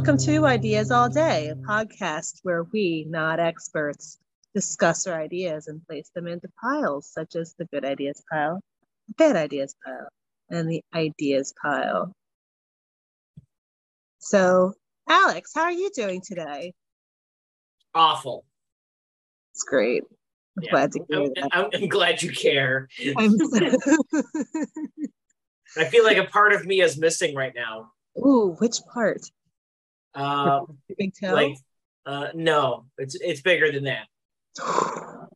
Welcome to Ideas All Day, a podcast where we, not experts, discuss our ideas and place them into piles, such as the good ideas pile, the bad ideas pile, and the ideas pile. So, Alex, how are you doing today? Awful. It's great. I'm Yeah. glad to hear I'm, that. I'm, I'm glad you care. I'm I feel like a part of me is missing right now. Ooh, which part? Uh, big toe? like, uh, no, it's it's bigger than that.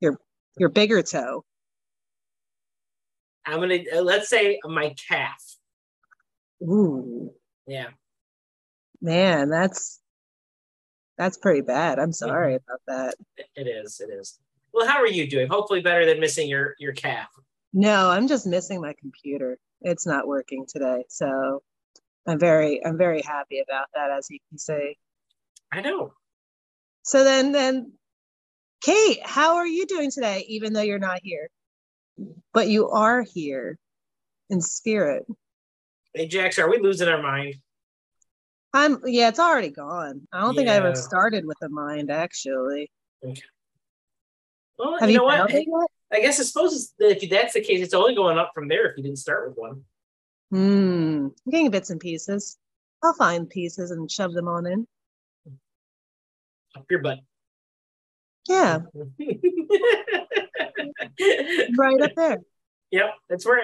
your your bigger toe. I'm gonna uh, let's say my calf. Ooh, Yeah, man, that's that's pretty bad. I'm sorry about that. it- it is. It is. Well, how are you doing? Hopefully, better than missing your your calf. No, I'm just missing my computer. It's not working today. So I'm very I'm very happy about that as you can see. I know. So then then Kate, how are you doing today even though you're not here? But you are here in spirit. Hey, Jax, are we losing our mind? I'm yeah, it's already gone. I don't think I ever started with a mind actually. Well, Have you you, know what? found it yet? I guess I suppose if that's the case, it's only going up from there if you didn't start with one. Hmm. I'm getting bits and pieces. I'll find pieces and shove them on in. Up your butt. Yeah, right up there. Yep, that's where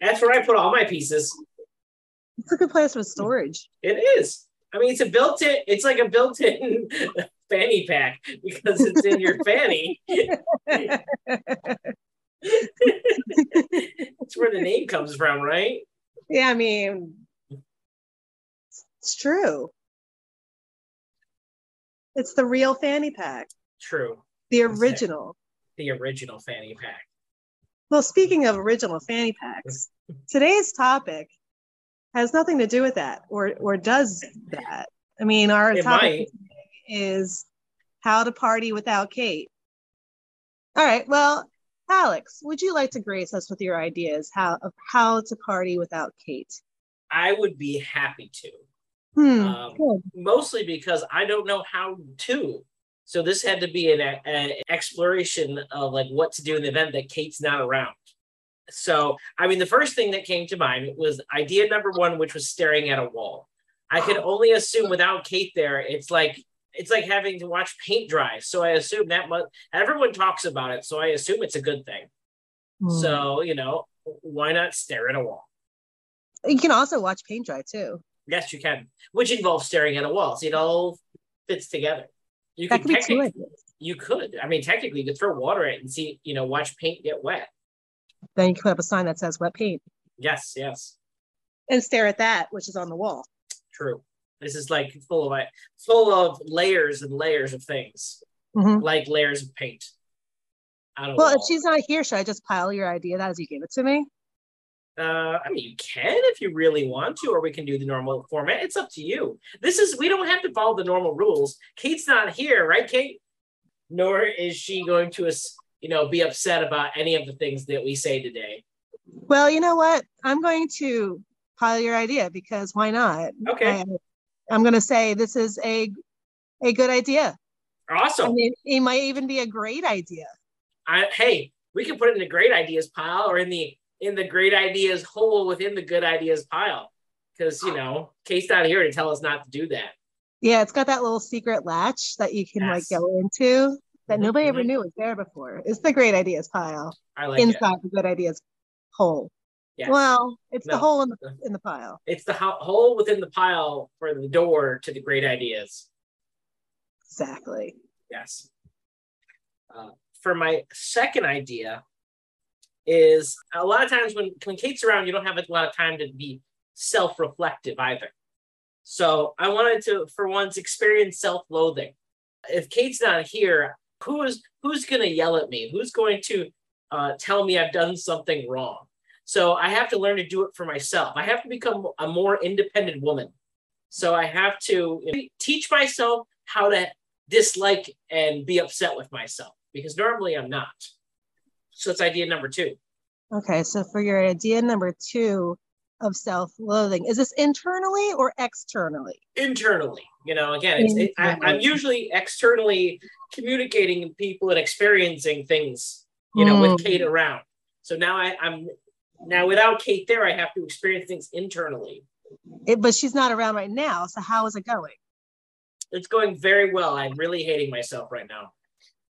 that's where I put all my pieces. It's a good place for storage. It is. I mean, it's a built-in. It's like a built-in fanny pack because it's in your fanny. That's where the name comes from, right? Yeah, I mean, it's true. It's the real fanny pack, True. the original. The original fanny pack. Well, speaking of original fanny packs, today's topic has nothing to do with that, or or does that? I mean, our It topic is how to party without Kate. All right. Well, Alex, would you like to grace us with your ideas how of how to party without Kate? I would be happy to. Hmm. Um, mostly because I don't know how to. So this had to be an, an exploration of like what to do in the event that Kate's not around. So I mean, the first thing that came to mind was idea number one, which was staring at a wall. I could only assume without Kate there, it's like it's like having to watch paint dry. So I assume that. Everyone talks about it, so I assume it's a good thing. Hmm. So you know, why not stare at a wall? you can also watch paint dry too. Yes, you can, which involves staring at a wall. See, it all fits together. You That could could technically, you could. I mean, technically, you could throw water at it and see, you know, watch paint get wet. Then you could put up a sign that says wet paint Yes, yes, and stare at that, which is on the wall. true. This is like full of full of layers and layers of things, Mhm. like layers of paint. I don't Well, if she's not here, should I just pile your idea that as you gave it to me? Uh, I mean, you can if you really want to, or we can do the normal format. It's up to you. This is we don't have to follow the normal rules. Kate's not here, right, Kate? Nor is she going to, us- you know, be upset about any of the things that we say today. Well, you know what? I'm going to pile your idea because why not? Okay, I, I'm going to say this is a a good idea. I awesome. mean, it might even be a great idea. I, hey, we can put it in the great ideas pile or in the in the great ideas hole within the good ideas pile, because you know, Kate's not here to tell us not to do that. Yeah, it's got that little secret latch that you can Yes. like go into that nobody ever mhm. knew was there before. It's the great ideas pile I like it. inside the good ideas hole. Yes. Well, it's the hole in the in the pile. it's the ho- hole within the pile for the door to the great ideas. Exactly. Yes. Uh, for my second idea is a lot of times when, when Kate's around, you don't have a lot of time to be self-reflective either. So I wanted to, for once, experience self-loathing. If Kate's not here, who is who's going to yell at me? Who's going to uh, tell me I've done something wrong? So I have to learn to do it for myself. I have to become a more independent woman. So I have to you know, teach myself how to dislike and be upset with myself because normally I'm not. So it's idea number two. Okay, so for your idea number two, of self-loathing. Is this internally or externally? Internally, you know, again, it's, it, I, I'm usually externally communicating with people and experiencing things, you know, Mm. with Kate around. So now I, I'm now without Kate there, I have to experience things internally. It, but she's not around right now. So how is it going? It's going very well. I'm really hating myself right now.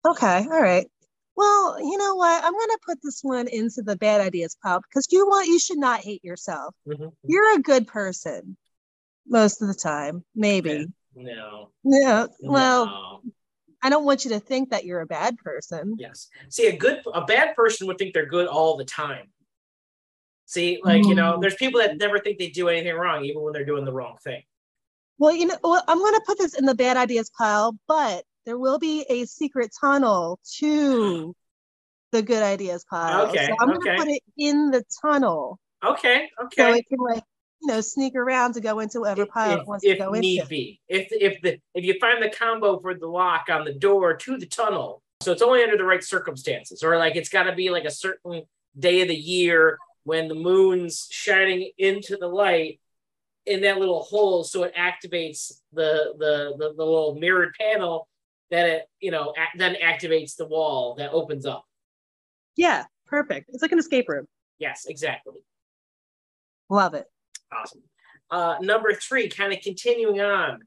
Okay, all right. Well, you know what? I'm gonna put this one into the bad ideas pile because you want you should not hate yourself. Mhm. You're a good person most of the time, maybe. No. Yeah. Well, no. I don't want you to think that you're a bad person. Yes. See, a good, a bad person would think they're good all the time. See, like you know, Mm. there's people that never think they do anything wrong, even when they're doing the wrong thing. Well, you know, well, I'm gonna put this in the bad ideas pile, but there will be a secret tunnel to the good ideas pile. Okay, So I'm gonna okay. put it in the tunnel Okay. Okay. So it can like you know sneak around to go into whatever pile it if, wants if to go need into. be, if if the if you find the combo for the lock on the door to the tunnel, so it's only under the right circumstances, or like it's got to be like a certain day of the year when the moon's shining into the light in that little hole, so it activates the the the, the little mirrored panel that it you know then activates the wall that opens up. Yeah, perfect. It's like an escape room. Yes, exactly. Love it. Awesome. Uh, number three, kind of continuing on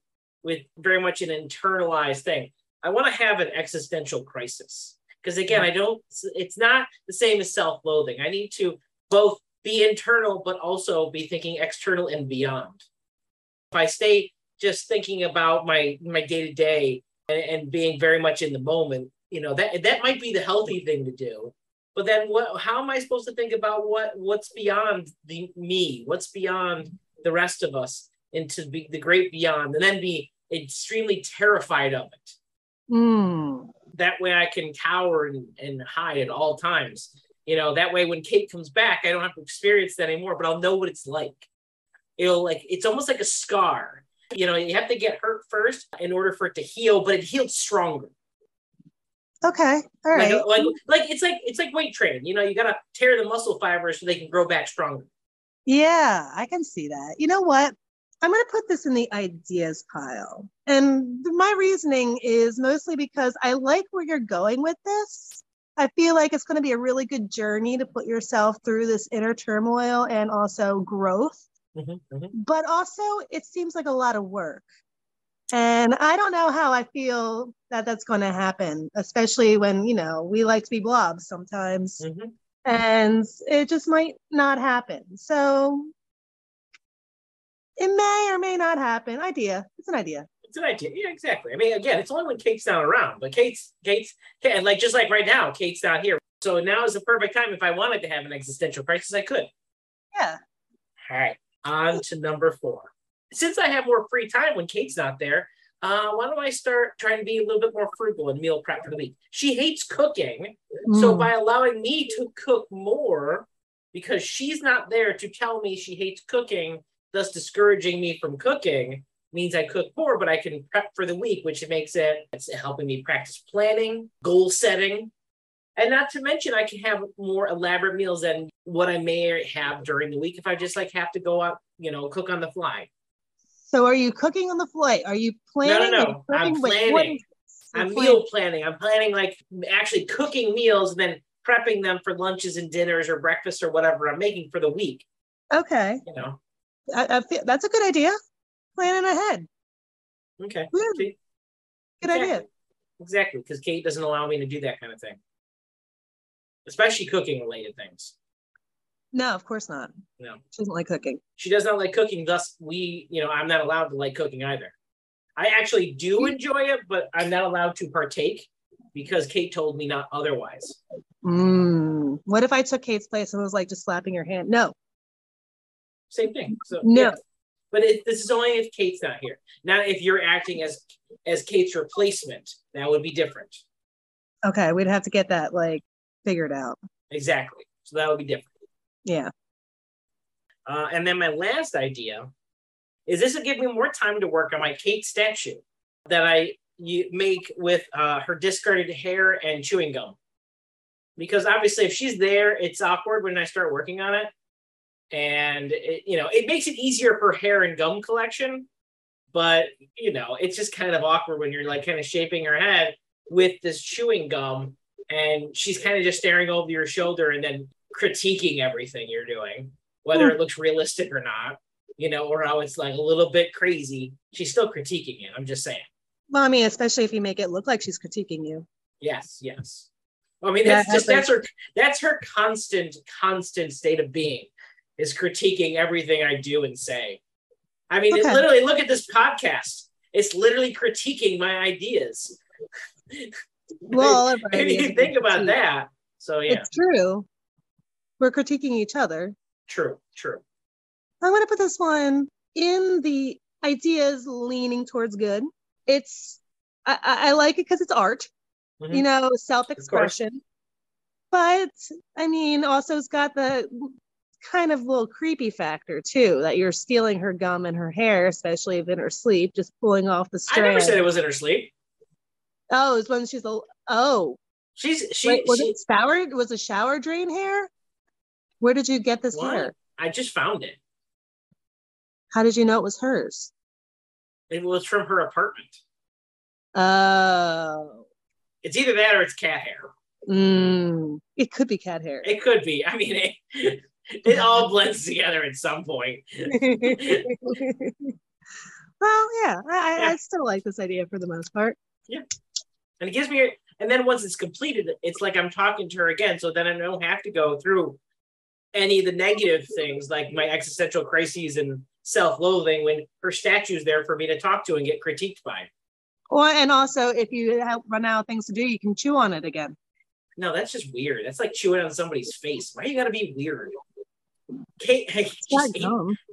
with very much an internalized thing. I want to have an existential crisis because again, I don't. It's not the same as self-loathing. I need to both be internal but also be thinking external and beyond. If I stay just thinking about my my day to day and being very much in the moment, you know that that might be the healthy thing to do. But then, what? How am I supposed to think about what what's beyond the me? What's beyond the rest of us into be, the great beyond, and then be extremely terrified of it? Mm. That way, I can cower and, and hide at all times. You know, that way, when Kate comes back, I don't have to experience that anymore. But I'll know what it's like. It'll like it's almost like a scar. You know, you have to get hurt first in order for it to heal, but it heals stronger. Okay. All like, like like it's like it's like weight training. You know, you gotta tear the muscle fibers so they can grow back stronger. Yeah, I can see that. You know what? I'm going to put this in the ideas pile. And my reasoning is mostly because I like where you're going with this. I feel like it's going to be a really good journey to put yourself through this inner turmoil and also growth. Mhm, mhm. But also, it seems like a lot of work. And I don't know how I feel that that's going to happen, especially when, you know, we like to be blobs sometimes Mhm. and it just might not happen. So it may or may not happen. Idea. It's an idea. It's an idea. Yeah, exactly. I mean, again, it's only when Kate's not around, but Kate's Kate's and like just like right now, Kate's not here. So now is the perfect time. If I wanted to have an existential crisis, I could. Yeah. All right, on to number four. Since I have more free time when Kate's not there, uh, why don't I start trying to be a little bit more frugal and meal prep for the week? She hates cooking, so Mm. by allowing me to cook more, because she's not there to tell me she hates cooking, thus discouraging me from cooking, means I cook more, but I can prep for the week, which makes it it's helping me practice planning, goal setting, and not to mention I can have more elaborate meals than what I may have during the week if I just like have to go out, you know, cook on the fly. so are you cooking on the fly? Are you planning? no. no, you I'm cooking? Wait, what planning. is this? You're I'm planning. meal planning. I'm planning like actually cooking meals and then prepping them for lunches and dinners or breakfast or whatever I'm making for the week. Okay. You know. I, I feel, that's a good idea. Planning ahead. Okay. Yeah, good Exactly. idea. Exactly, because Kate doesn't allow me to do that kind of thing, especially cooking related things. No, of course not. No. She doesn't like cooking. She does not like cooking. Thus, we, you know, I'm not allowed to like cooking either. I actually do enjoy it, but I'm not allowed to partake because Kate told me not otherwise. Mm. What if I took Kate's place and was like just slapping her hand? No. Same thing. So No. yeah. But it, this is only if Kate's not here. Now, if you're acting as as Kate's replacement, that would be different. Okay, we'd have to get that like figured out. Exactly. So that would be different. Yeah. Uh, and then my last idea is this will give me more time to work on my Kate statue that I you make with uh, her discarded hair and chewing gum. Because obviously, if she's there, it's awkward when I start working on it. And it, you know it makes it easier for hair and gum collection but you know it's just kind of awkward when you're like kind of shaping her head with this chewing gum and she's kind of just staring over your shoulder and then critiquing everything you're doing whether it hmm. looks realistic or not you know or how it's like a little bit crazy. She's still critiquing it i'm just saying. Well, I mean, especially if you make it look like she's critiquing you. yes yes. I mean Yeah, that's just that's her that's her constant constant state of being is critiquing everything i do and say i mean Okay. literally look at this podcast it's literally critiquing my ideas Well, all of our if you think about that so yeah It's true. We're critiquing each other. true true I want to put this one in the ideas leaning towards good. It's, I, I like it because it's art, Mhm. you know, self expression. But I mean, also it's got the kind of little creepy factor too that you're stealing her gum and her hair, especially if in her sleep, just pulling off the string. i never said it was in her sleep oh, it's when she's a, oh, she's she, wait, was she it shower? Was it shower drain hair? Where did you get this What? hair? i just found it How did you know it was hers? it was from her apartment Oh, it's either that or it's cat hair mm, it could be cat hair. it could be i mean it, it all blends together at some point well, yeah, I, I- Yeah. I still like this idea for the most part. Yeah. And it gives me and then once it's completed it's like i'm talking to her again so then i don't have to go through any of the negative things like my existential crises and self-loathing when her statue's there for me to talk to and get critiqued by Well, and also if you have run out of things to do, you can chew on it again. no that's just weird that's like chewing on somebody's face why you gotta be weird Kate, hey.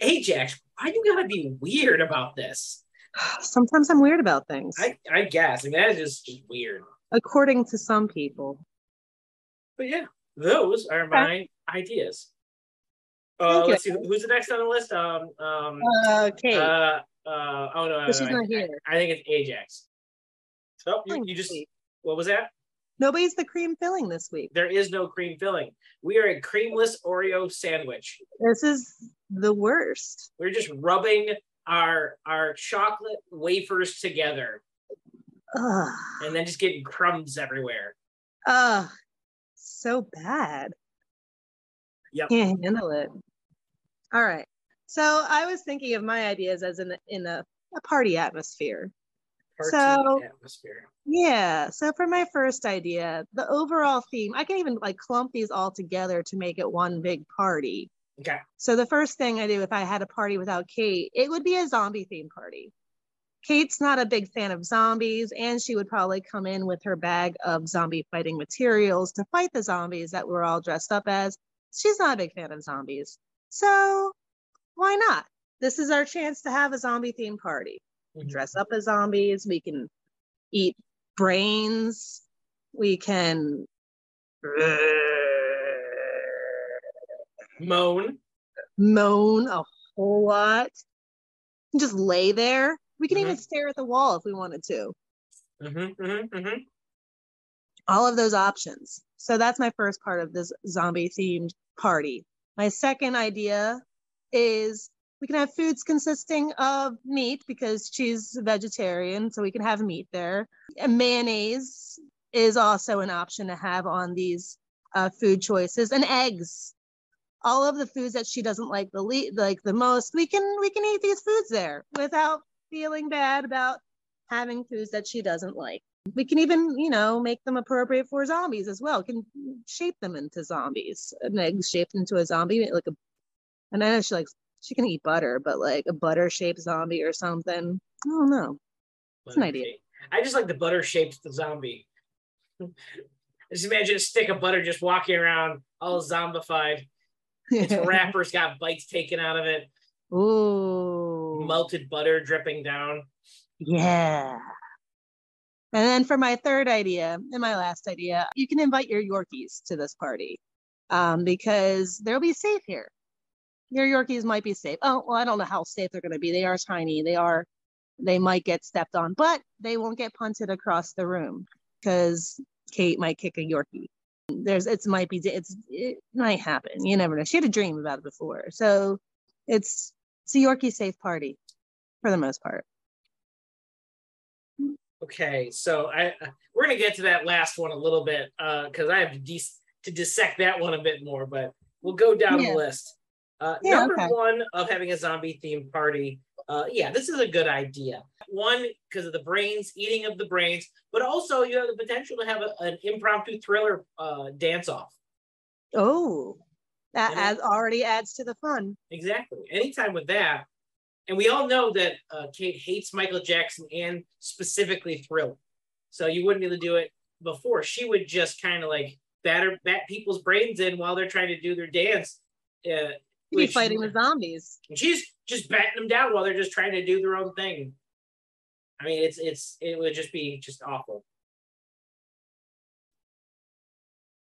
Ajax, why you gotta be weird about this? Sometimes I'm weird about things, I, I guess. I mean, that is just, just weird. according to some people. But yeah, those are my ideas. Uh, let's see, who's the next on the list? Um, um, Okay, uh, uh, oh no, but she's I, not here. I think it's Ajax. So you, you just, what was that? Nobody's the cream filling this week. There is no cream filling. We are a creamless Oreo sandwich. This is the worst. We're just rubbing our our chocolate wafers together Ugh, and then just getting crumbs everywhere. ugh, so bad. Yep. Can't handle it. All right. So I was thinking of my ideas as in in a, a party atmosphere. Party So- atmosphere. Yeah. So for my first idea, the overall theme, I can even like clump these all together to make it one big party. Okay. So the first thing I do if I had a party without Kate, it would be a zombie theme party. Kate's not a big fan of zombies, and she would probably come in with her bag of zombie fighting materials to fight the zombies that we're all dressed up as. She's not a big fan of zombies. So why not? This is our chance to have a zombie theme party. Mhm. Dress up as zombies. We can eat brains. We can Moan. moan a whole lot. Just lay there. We can even Mhm. stare at the wall if we wanted to. Mm-hmm, mm-hmm, mm-hmm. All of those options. So that's my first part of this zombie themed party. My second idea is we can have foods consisting of meat because she's vegetarian, so we can have meat there. And mayonnaise is also an option to have on these uh, food choices, and eggs. All of the foods that she doesn't like the le- like the most, we can we can eat these foods there without feeling bad about having foods that she doesn't like. We can even, you know, make them appropriate for zombies as well. Can shape them into zombies. An egg shaped into a zombie, like a. And I know she likes she can eat butter, but like a butter shaped zombie or something. I don't know. It's an idea. I just like the butter shaped zombie. just imagine a stick of butter just walking around all zombified. Its wrapper's got bites taken out of it, Ooh. melted butter dripping down. Yeah. And then for my third idea and my last idea, you can invite your Yorkies to this party um, because they'll be safe here. Your Yorkies might be safe. Oh, well, I don't know how safe they're going to be. They are tiny. They are, they might get stepped on, but they won't get punted across the room because Kate might kick a Yorkie. There's it's might be it's it might happen. You never know. She had a dream about it before, so it's it's a Yorkie safe party for the most part. Okay, so I we're gonna get to that last one a little bit because uh, I have to, de- to dissect that one a bit more, but we'll go down yeah. the list. Uh, yeah, number okay. one of having a zombie themed party. Uh, yeah, this is a good idea. One, because of the brains, eating of the brains, but also you have the potential to have a, an impromptu thriller uh, dance off. Oh, that adds, already adds to the fun. Exactly. Anytime with that, and we all know that uh, Kate hates Michael Jackson and specifically Thriller. So you wouldn't be able to do it before. She would just kind of like batter bat people's brains in while they're trying to do their dance. Uh, be fighting the zombies. She's just batting them down while they're just trying to do their own thing. I mean, it's it's it would just be just awful.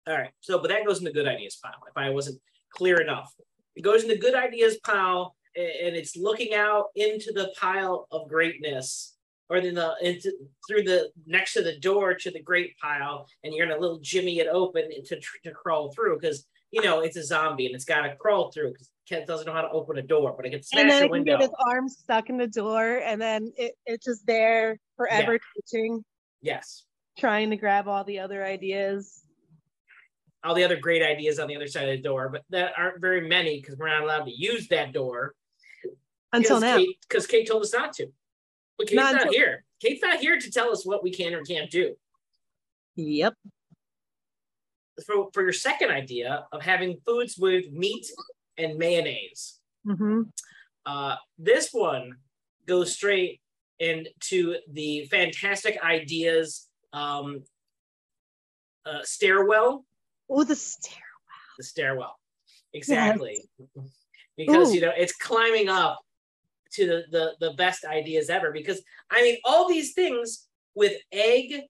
All right, so but that goes in the good ideas pile. If I wasn't clear enough, it goes in the good ideas pile and it's looking out into the pile of greatness or in the into through the next to the door to the great pile and you're gonna little jimmy it open to, to crawl through because you know it's a zombie and it's got to crawl through because Ken doesn't know how to open a door but it can smash and then a window get his arm stuck in the door and then it, it's just there forever yeah. teaching yes trying to grab all the other ideas all the other great ideas on the other side of the door but that aren't very many because we're not allowed to use that door until now, because Kate, Kate, told us not to. But Kate's not, not here. Kate's not here to tell us what we can or can't do. Yep. For, for your second idea of having foods with meat and mayonnaise, mm-hmm. uh, this one goes straight into the fantastic ideas um, uh, stairwell. Oh, the stairwell. The stairwell. Exactly. Yes. Because, Ooh. you know, it's climbing up to the, the the best ideas ever because I mean all these things with egg,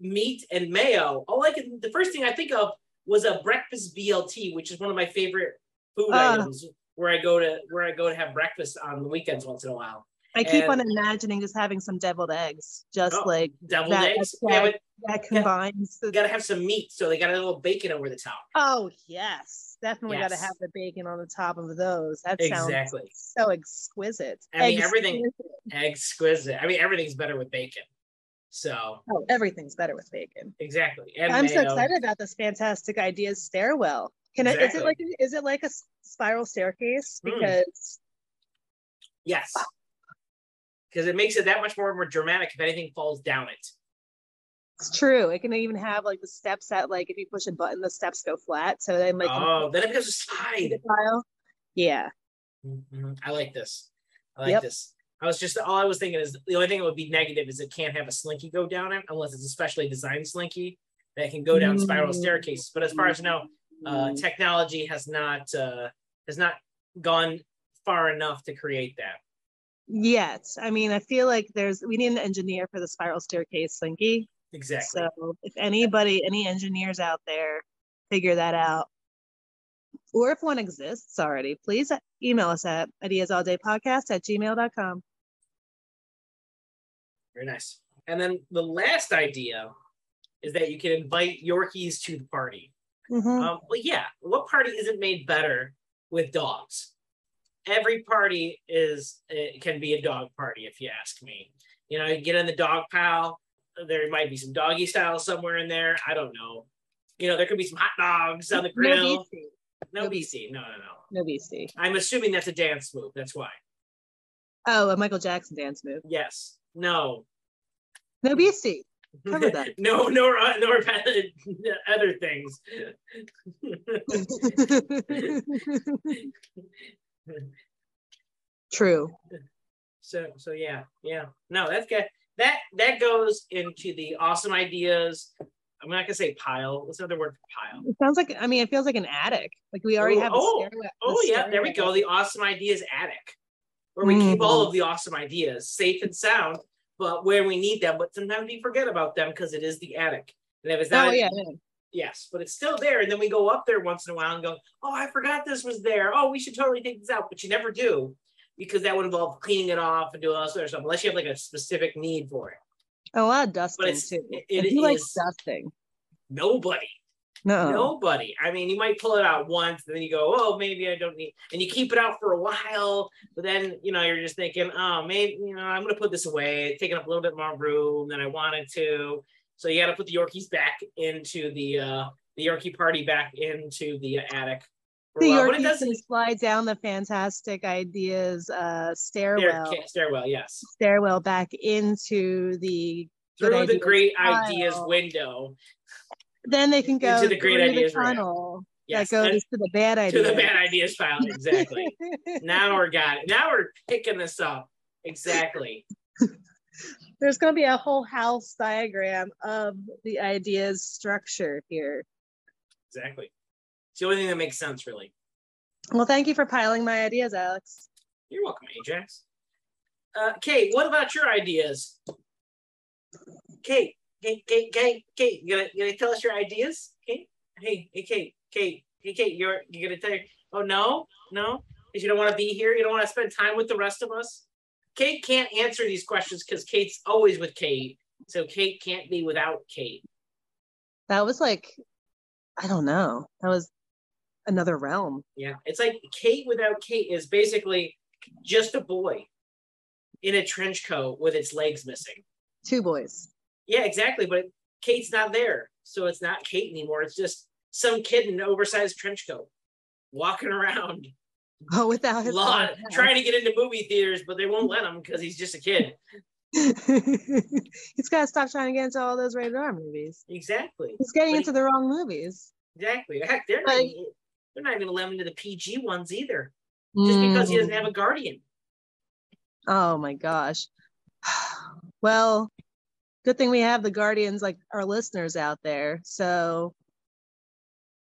meat, and mayo. All I can the first thing I think of was a breakfast BLT, which is one of my favorite food uh, items where I go to where I go to have breakfast on the weekends once in a while. I keep and, on imagining just having some deviled eggs, just oh, like deviled that, eggs. That, yeah, that combines. Got, the, gotta have some meat, so they got a little bacon over the top. Oh yes definitely yes. got to have the bacon on the top of those. That exactly. sounds so exquisite. I mean, exquisite. everything exquisite. I mean, everything's better with bacon. So oh, everything's better with bacon. Exactly. And I'm mayo. so excited about this fantastic ideas stairwell. Can exactly. it? Is it like is it like a spiral staircase? Hmm. Because mm. yes, because it makes it that much more more dramatic if anything falls down it. It's true. It can even have like the steps that like if you push a button, the steps go flat. So then like oh, then it becomes a slide. Yeah. Mm-hmm. I like this. I like yep. this. I was just all I was thinking is the only thing that would be negative is it can't have a slinky go down it unless it's a specially designed slinky that can go down mm-hmm. spiral staircases. But as far as I know, uh, technology has not uh, has not gone far enough to create that. Yet, I mean, I feel like there's we need an engineer for the spiral staircase slinky. Exactly. So if anybody, any engineers out there, figure that out. Or if one exists already, please email us at ideasalldaypodcast at gmail.com. Very nice. And then the last idea is that you can invite Yorkies to the party. Mm-hmm. Um, well, yeah, what party isn't made better with dogs? Every party is it can be a dog party, if you ask me. You know, you get in the dog pile, there might be some doggy style somewhere in there. I don't know. You know, there could be some hot dogs on the grill. No BC. No, no BC. No, no, no. No BC. I'm assuming that's a dance move. That's why. Oh, a Michael Jackson dance move. Yes. No. No BC. Cover that. no, nor uh, nor other things. True. So so yeah yeah no that's good that that goes into the awesome ideas. I'm not gonna say pile. What's another word for pile? It sounds like I mean it feels like an attic. Like we already Ooh, have. Oh, oh yeah, there we go. The awesome ideas attic, where we mm. keep all of the awesome ideas safe and sound, but where we need them. But sometimes we forget about them because it is the attic. And if it's not, oh yeah, yeah. Yes, but it's still there. And then we go up there once in a while and go, oh, I forgot this was there. Oh, we should totally take this out. But you never do because that would involve cleaning it off and doing all sorts of stuff, unless you have like a specific need for it. Oh, a lot of dusting but too. It, it Who likes dusting? Nobody. No. Nobody. I mean, you might pull it out once, and then you go, "Oh, maybe I don't need," and you keep it out for a while. But then, you know, you're just thinking, "Oh, maybe you know, I'm gonna put this away. It's taking up a little bit more room than I wanted to." So you got to put the Yorkies back into the uh the Yorkie party back into the attic. The while. But it Yorkies can slide down the fantastic ideas uh, stairwell, stair, stairwell, yes, stairwell back into the through the great ideas window. Then they can go Into the great ideas the rack. tunnel Yes, that goes and to the bad ideas. to the bad ideas file. Exactly. now we're got it. Now we're picking this up. Exactly. There's going to be a whole house diagram of the ideas structure here. Exactly. It's the only thing that makes sense, really. Well, thank you for piling my ideas, Alex. You're welcome, Ajax. Uh, Kate, what about your ideas? Kate, Kate, Kate, Kate, Kate, you gonna, you gonna tell us your ideas? Kate, hey, hey, Kate, Kate, hey, Kate, you're you gonna tell? Oh no, no, because you don't want to be here. You don't want to spend time with the rest of us. Kate can't answer these questions because Kate's always with Kate, so Kate can't be without Kate. That was like, I don't know. That was another realm. Yeah, it's like Kate without Kate is basically just a boy in a trench coat with its legs missing. Two boys. Yeah, exactly. But Kate's not there. So it's not Kate anymore. It's just some kid in an oversized trench coat walking around, Oh, without his lot, trying to get into movie theaters, but they won't let him because he's just a kid. He's got to stop trying to get into all those rated R movies. Exactly. He's getting But into the wrong movies. Exactly. Heck, they're not even, they're not even allowing him into the PG ones either, just because he doesn't mm. have a guardian. Oh my gosh. Well, good thing we have the guardians like our listeners out there. So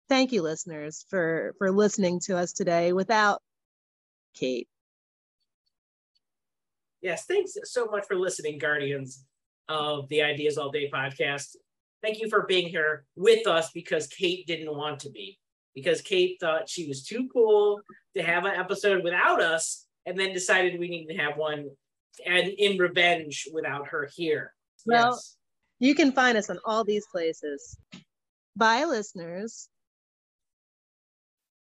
thank you listeners for for listening to us today without Kate. Yes, thanks so much for listening, Guardians of the Ideas All Day podcast. Thank you for being here with us because Kate didn't want to be, because Kate thought she was too cool to have an episode without us, and then decided we needed to have one and in revenge without her here. Well- yes. You can find us on all these places. Bye listeners.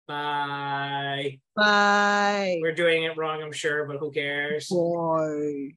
Bye. Bye. We're doing it wrong, I'm sure, but who cares? Bye.